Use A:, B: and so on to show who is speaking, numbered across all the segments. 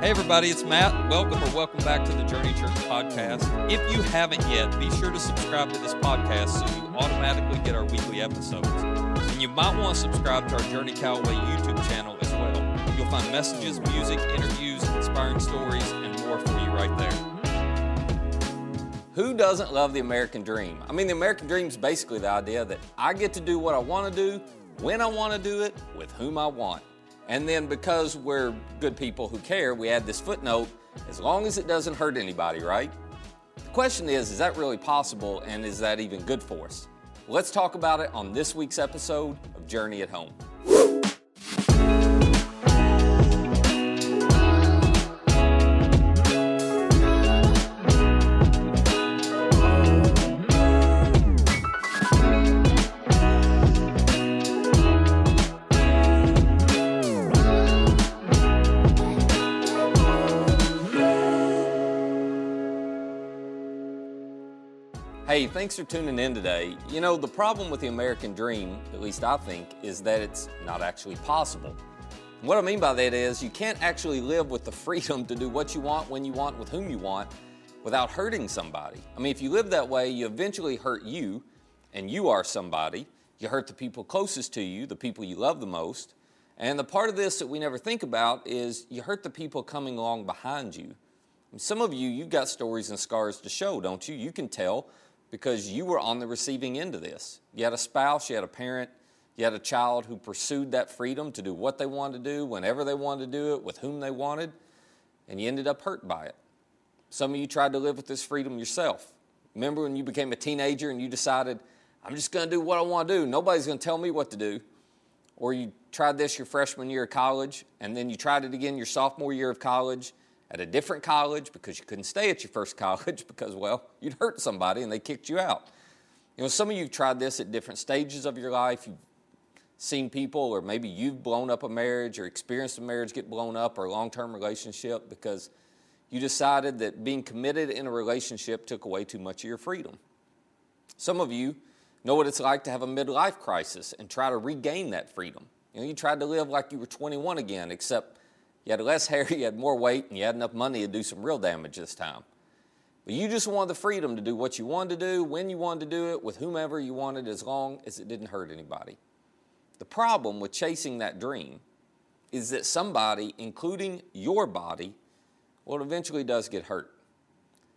A: Hey, everybody, it's Matt. Welcome or welcome back to the Journey Church podcast. If you haven't yet, be sure to subscribe to this podcast so you automatically get our weekly episodes. And you might want to subscribe to our Journey Callaway YouTube channel as well. You'll find messages, music, interviews, inspiring stories, and more for you right there.
B: Who doesn't love the American dream? I mean, the American dream is basically the idea that I get to do what I want to do, when I want to do it, with whom I want. And then because we're good people who care, we add this footnote as long as it doesn't hurt anybody, right? The question is is that really possible and is that even good for us? Let's talk about it on this week's episode of Journey at Home. Hey, thanks for tuning in today. You know, the problem with the American dream, at least I think, is that it's not actually possible. what I mean by that is you can't actually live with the freedom to do what you want, when you want, with whom you want, without hurting somebody. I mean, if you live that way, you eventually hurt you, and you are somebody. You hurt the people closest to you, the people you love the most. And the part of this that we never think about is you hurt the people coming along behind you. Some of you, you've got stories and scars to show, don't you? You can tell because you were on the receiving end of this. You had a spouse, you had a parent, you had a child who pursued that freedom to do what they wanted to do, whenever they wanted to do it, with whom they wanted, and you ended up hurt by it. Some of you tried to live with this freedom yourself. Remember when you became a teenager and you decided, I'm just going to do what I want to do, nobody's going to tell me what to do? Or you tried this your freshman year of college, and then you tried it again your sophomore year of college, at a different college because you couldn't stay at your first college because, well, you'd hurt somebody and they kicked you out. You know, some of you tried this at different stages of your life. You've seen people, or maybe you've blown up a marriage or experienced a marriage get blown up or a long term relationship because you decided that being committed in a relationship took away too much of your freedom. Some of you know what it's like to have a midlife crisis and try to regain that freedom. You know, you tried to live like you were 21 again, except you had less hair, you had more weight, and you had enough money to do some real damage this time. But you just wanted the freedom to do what you wanted to do, when you wanted to do it, with whomever you wanted, as long as it didn't hurt anybody. The problem with chasing that dream is that somebody, including your body, well, it eventually does get hurt.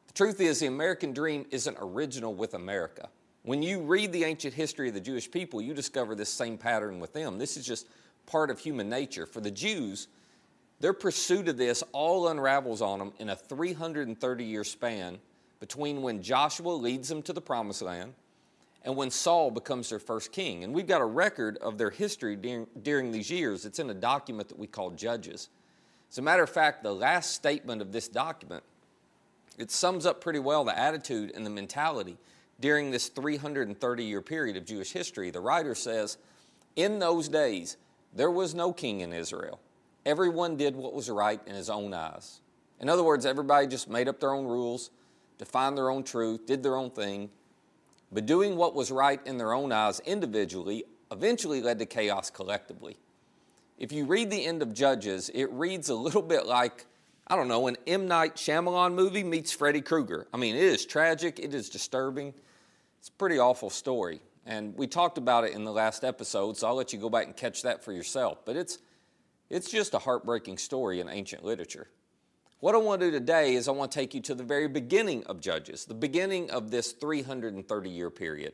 B: The truth is, the American dream isn't original with America. When you read the ancient history of the Jewish people, you discover this same pattern with them. This is just part of human nature. For the Jews, their pursuit of this all unravels on them in a 330 year span between when Joshua leads them to the promised land and when Saul becomes their first king. And we've got a record of their history during, during these years. It's in a document that we call Judges. As a matter of fact, the last statement of this document, it sums up pretty well the attitude and the mentality during this 330 year period of Jewish history. The writer says, In those days, there was no king in Israel everyone did what was right in his own eyes. In other words, everybody just made up their own rules, defined their own truth, did their own thing. But doing what was right in their own eyes individually eventually led to chaos collectively. If you read the end of Judges, it reads a little bit like, I don't know, an M. Night Shyamalan movie meets Freddy Krueger. I mean, it is tragic, it is disturbing. It's a pretty awful story. And we talked about it in the last episode, so I'll let you go back and catch that for yourself. But it's it's just a heartbreaking story in ancient literature. What I want to do today is I want to take you to the very beginning of Judges, the beginning of this 330 year period,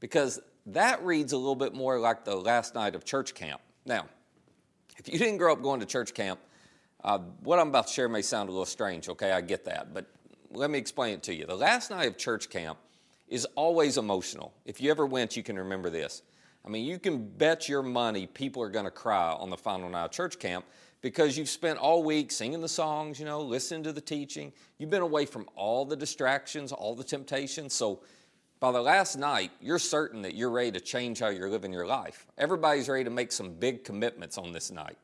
B: because that reads a little bit more like the last night of church camp. Now, if you didn't grow up going to church camp, uh, what I'm about to share may sound a little strange, okay? I get that, but let me explain it to you. The last night of church camp is always emotional. If you ever went, you can remember this. I mean, you can bet your money people are going to cry on the final night of church camp because you've spent all week singing the songs, you know, listening to the teaching. You've been away from all the distractions, all the temptations. So by the last night, you're certain that you're ready to change how you're living your life. Everybody's ready to make some big commitments on this night.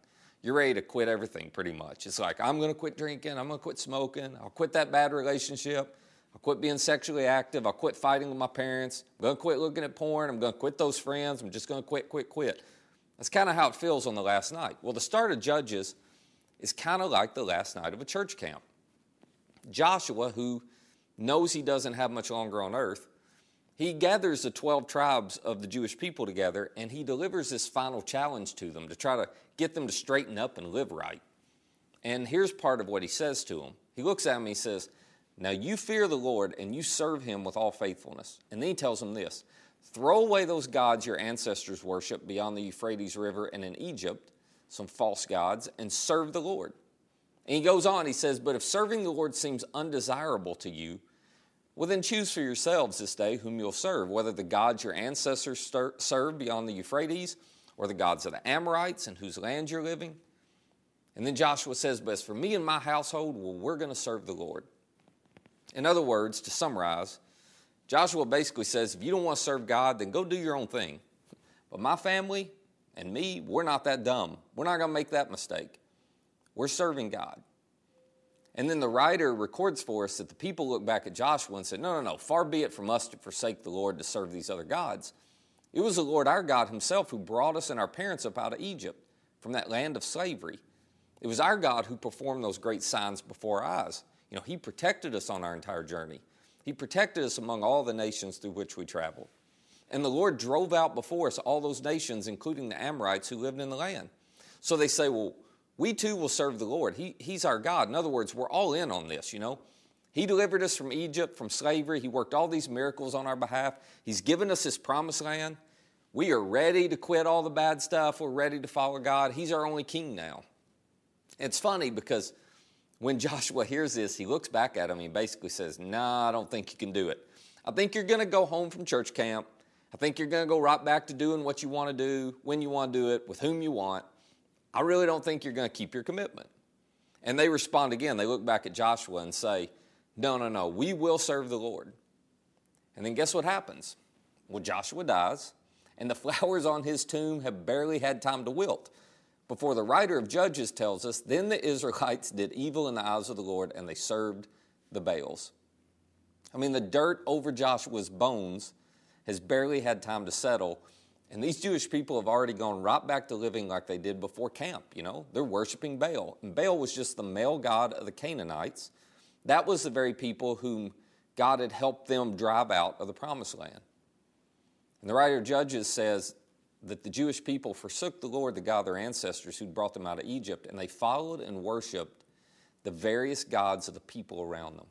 B: You're ready to quit everything pretty much. It's like, I'm going to quit drinking, I'm going to quit smoking, I'll quit that bad relationship. I'll quit being sexually active. I'll quit fighting with my parents. I'm going to quit looking at porn. I'm going to quit those friends. I'm just going to quit, quit, quit. That's kind of how it feels on the last night. Well, the start of Judges is kind of like the last night of a church camp. Joshua, who knows he doesn't have much longer on earth, he gathers the 12 tribes of the Jewish people together and he delivers this final challenge to them to try to get them to straighten up and live right. And here's part of what he says to them. He looks at them and he says, Now you fear the Lord and you serve him with all faithfulness. And then he tells them this Throw away those gods your ancestors worshiped beyond the Euphrates River and in Egypt, some false gods, and serve the Lord. And he goes on, he says, But if serving the Lord seems undesirable to you, well, then choose for yourselves this day whom you'll serve, whether the gods your ancestors served beyond the Euphrates or the gods of the Amorites in whose land you're living. And then Joshua says, But as for me and my household, well, we're going to serve the Lord. In other words, to summarize, Joshua basically says, If you don't want to serve God, then go do your own thing. But my family and me, we're not that dumb. We're not going to make that mistake. We're serving God. And then the writer records for us that the people look back at Joshua and said, No, no, no, far be it from us to forsake the Lord to serve these other gods. It was the Lord our God Himself who brought us and our parents up out of Egypt from that land of slavery. It was our God who performed those great signs before our eyes. You know, He protected us on our entire journey, He protected us among all the nations through which we traveled. And the Lord drove out before us all those nations, including the Amorites who lived in the land. So they say, Well, we too will serve the Lord. He, he's our God. In other words, we're all in on this, you know. He delivered us from Egypt, from slavery. He worked all these miracles on our behalf. He's given us His promised land. We are ready to quit all the bad stuff. We're ready to follow God. He's our only king now. It's funny because when Joshua hears this, he looks back at him and basically says, Nah, I don't think you can do it. I think you're going to go home from church camp. I think you're going to go right back to doing what you want to do, when you want to do it, with whom you want. I really don't think you're going to keep your commitment. And they respond again. They look back at Joshua and say, No, no, no, we will serve the Lord. And then guess what happens? Well, Joshua dies, and the flowers on his tomb have barely had time to wilt. Before the writer of Judges tells us, then the Israelites did evil in the eyes of the Lord, and they served the Baals. I mean, the dirt over Joshua's bones has barely had time to settle and these Jewish people have already gone right back to living like they did before camp, you know. They're worshiping Baal. And Baal was just the male god of the Canaanites. That was the very people whom God had helped them drive out of the promised land. And the writer of Judges says that the Jewish people forsook the Lord, the God of their ancestors who'd brought them out of Egypt, and they followed and worshiped the various gods of the people around them.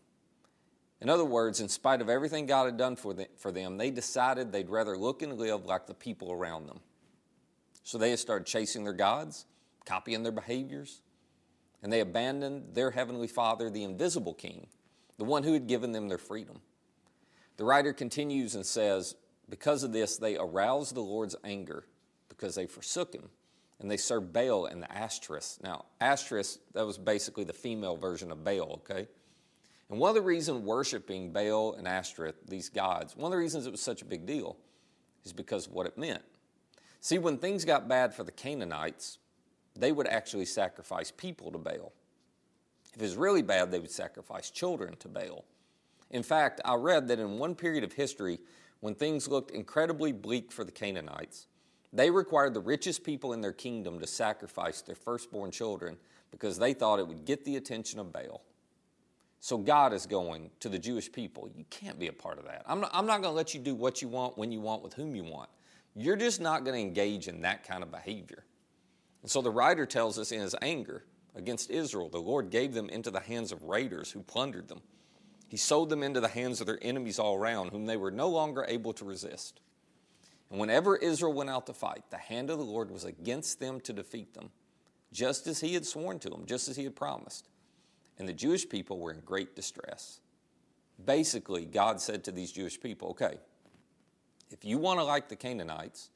B: In other words, in spite of everything God had done for, for them, they decided they'd rather look and live like the people around them. So they started chasing their gods, copying their behaviors, and they abandoned their heavenly Father, the invisible King, the one who had given them their freedom. The writer continues and says, Because of this, they aroused the Lord's anger because they forsook him and they served Baal and the Ashtoreth. Now, Ashtoreth, that was basically the female version of Baal, okay? And one of the reasons worshiping Baal and Ashtoreth, these gods, one of the reasons it was such a big deal is because of what it meant. See, when things got bad for the Canaanites, they would actually sacrifice people to Baal. If it was really bad, they would sacrifice children to Baal. In fact, I read that in one period of history, when things looked incredibly bleak for the Canaanites, they required the richest people in their kingdom to sacrifice their firstborn children because they thought it would get the attention of Baal. So God is going to the Jewish people. You can't be a part of that. I'm not, I'm not going to let you do what you want, when you want, with whom you want. You're just not going to engage in that kind of behavior. And so the writer tells us in his anger against Israel, the Lord gave them into the hands of raiders who plundered them. He sold them into the hands of their enemies all around, whom they were no longer able to resist. And whenever Israel went out to fight, the hand of the Lord was against them to defeat them, just as he had sworn to them, just as he had promised and the Jewish people were in great distress. Basically, God said to these Jewish people, okay, if you want to like the Canaanites,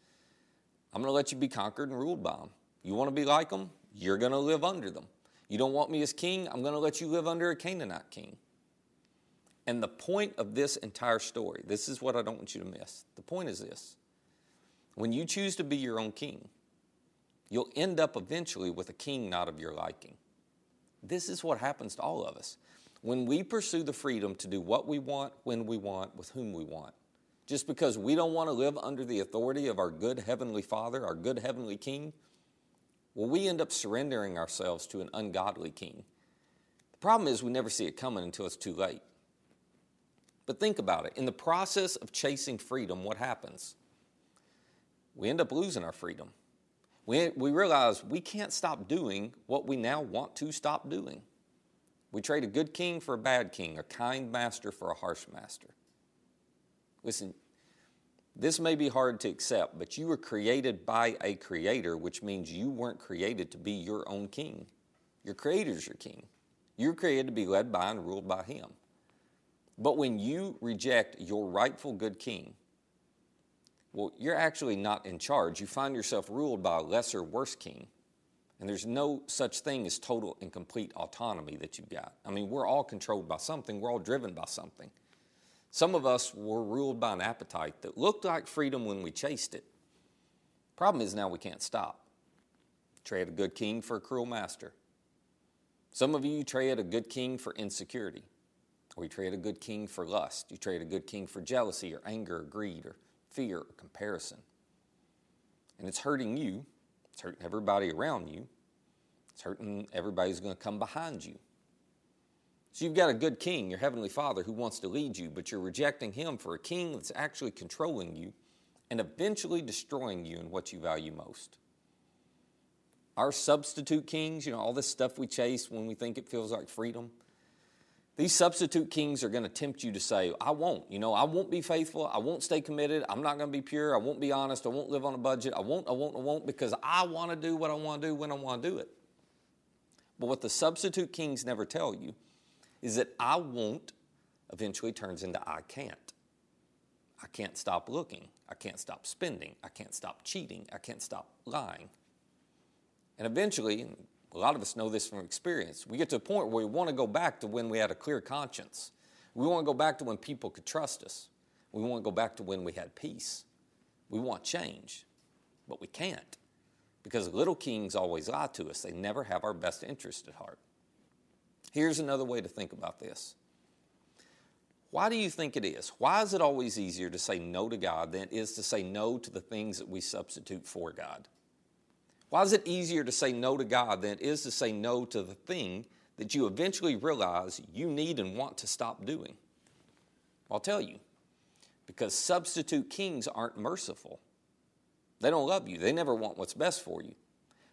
B: I'm going to let you be conquered and ruled by them. You want to be like them? You're going to live under them. You don't want me as king? I'm going to let you live under a Canaanite king. And the point of this entire story, this is what I don't want you to miss. The point is this when you choose to be your own king, you'll end up eventually with a king not of your liking. This is what happens to all of us. When we pursue the freedom to do what we want, when we want, with whom we want, just because we don't want to live under the authority of our good Heavenly Father, our good Heavenly King, Well, we end up surrendering ourselves to an ungodly king. The problem is we never see it coming until it's too late. But think about it. In the process of chasing freedom, what happens? We end up losing our freedom. We, we realize we can't stop doing what we now want to stop doing. We trade a good king for a bad king, a kind master for a harsh master. Listen, this may be hard to accept, but you were created by a creator, which means you weren't created to be your own king. Your creator's your king. You're created to be led by and ruled by him. But when you reject your rightful good king, well, you're actually not in charge. You find yourself ruled by a lesser, worse king. And there's no such thing as total and complete autonomy that you've got. I mean, we're all controlled by something, we're all driven by something. Some of us were ruled by an appetite that looked like freedom when we chased it. Problem is now we can't stop. Trade a good king for a cruel master. Some of you trade a good king for insecurity, or you trade a good king for lust. You trade a good king for jealousy, or anger, or greed, or fear, or comparison. And it's hurting you, it's hurting everybody around you, it's hurting everybody who's going to come behind you. So you've got a good king, your heavenly father, who wants to lead you, but you're rejecting him for a king that's actually controlling you and eventually destroying you in what you value most. Our substitute kings, you know, all this stuff we chase when we think it feels like freedom, these substitute kings are going to tempt you to say, I won't. You know, I won't be faithful. I won't stay committed. I'm not going to be pure. I won't be honest. I won't live on a budget. I won't, I won't, I won't because I want to do what I want to do when I want to do it. But what the substitute kings never tell you is that I won't eventually turns into I can't. I can't stop looking. I can't stop spending. I can't stop cheating. I can't stop lying. And eventually, a lot of us know this from experience, we get to a point where we want to go back to when we had a clear conscience. We want to go back to when people could trust us. We want to go back to when we had peace. We want change, but we can't because little kings always lie to us. They never have our best interest at heart. Here's another way to think about this. Why do you think it is? Why is it always easier to say no to God than it is to say no to the things that we substitute for God? Why is it easier to say no to God than it is to say no to the thing that you eventually realize you need and want to stop doing? I'll tell you. Because substitute kings aren't merciful. They don't love you, they never want what's best for you.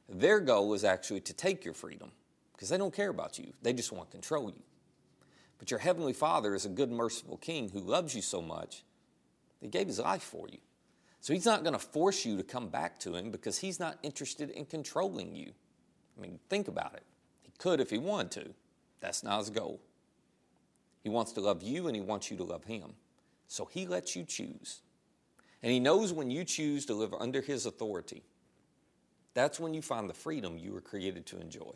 B: Their goal is actually to take your freedom because they don't care about you. They just want to control you. But your Heavenly Father is a good, merciful King who loves you so much, He gave His life for you. So He's not going to force you to come back to Him because He's not interested in controlling you. I mean, think about it. He could if He wanted to. That's not His goal. He wants to love you and He wants you to love Him. So He lets you choose. And He knows when you choose to live under His authority, that's when you find the freedom you were created to enjoy.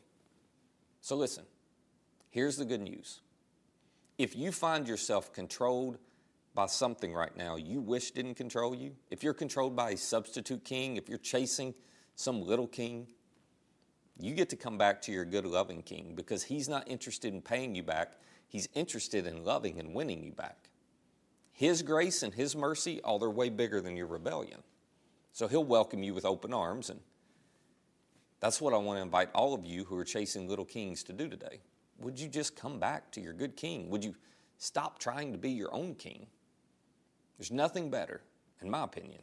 B: So listen, here's the good news. If you find yourself controlled by something right now you wish didn't control you, if you're controlled by a substitute king, if you're chasing some little king, you get to come back to your good, loving king because he's not interested in paying you back. He's interested in loving and winning you back. His grace and his mercy, oh, they're way bigger than your rebellion. So he'll welcome you with open arms and that's what I want to invite all of you who are chasing little kings to do today. Would you just come back to your good king? Would you stop trying to be your own king? There's nothing better, in my opinion,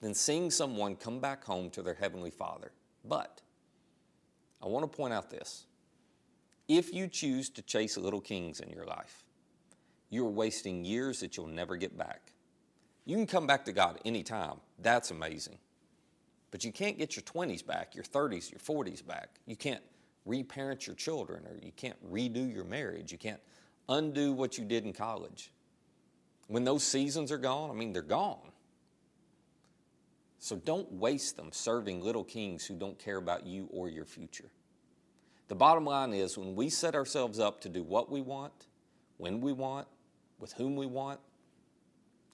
B: than seeing someone come back home to their Heavenly Father. But I want to point out this if you choose to chase little kings in your life, you're wasting years that you'll never get back. You can come back to God anytime. That's amazing. But you can't get your 20s back, your 30s, your 40s back. You can't reparent your children, or you can't redo your marriage. You can't undo what you did in college. When those seasons are gone, I mean, they're gone. So don't waste them serving little kings who don't care about you or your future. The bottom line is when we set ourselves up to do what we want, when we want, with whom we want,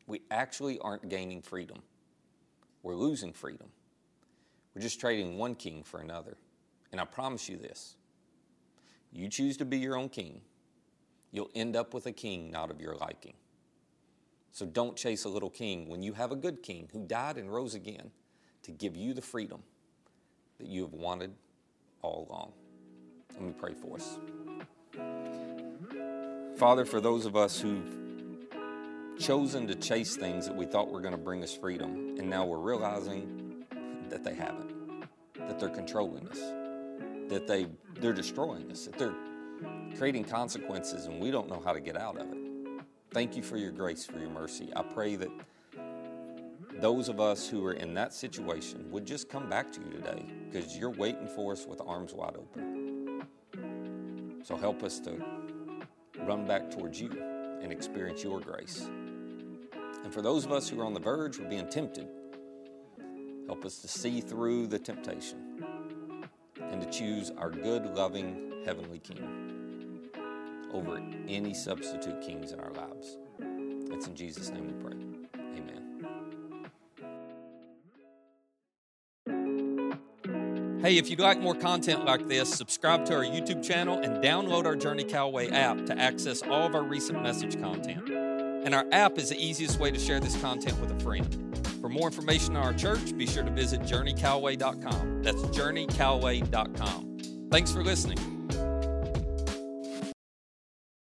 B: we actually aren't gaining freedom. We're losing freedom. We're just trading one king for another. And I promise you this you choose to be your own king, you'll end up with a king not of your liking. So don't chase a little king when you have a good king who died and rose again to give you the freedom that you have wanted all along. Let me pray for us. Father, for those of us who've chosen to chase things that we thought were going to bring us freedom, and now we're realizing that they haven't, that they're controlling us, that they, they're destroying us, that they're creating consequences, and we don't know how to get out of it. Thank you for your grace, for your mercy. I pray that those of us who are in that situation would just come back to you today because you're waiting for us with arms wide open. So help us to run back towards you and experience your grace. And for those of us who are on the verge of being tempted, help us to see through the temptation and to choose our good, loving Heavenly King over any substitute kings in our lives. It's in Jesus' name we pray.
A: Amen. Hey, if you'd like more content like this, subscribe to our YouTube channel and download our Journey Callaway app to access all of our recent message content. And our app is the easiest way to share this content with a friend. For more information on our church, be sure to visit journeycallaway.com. That's journeycallaway.com. Thanks for listening.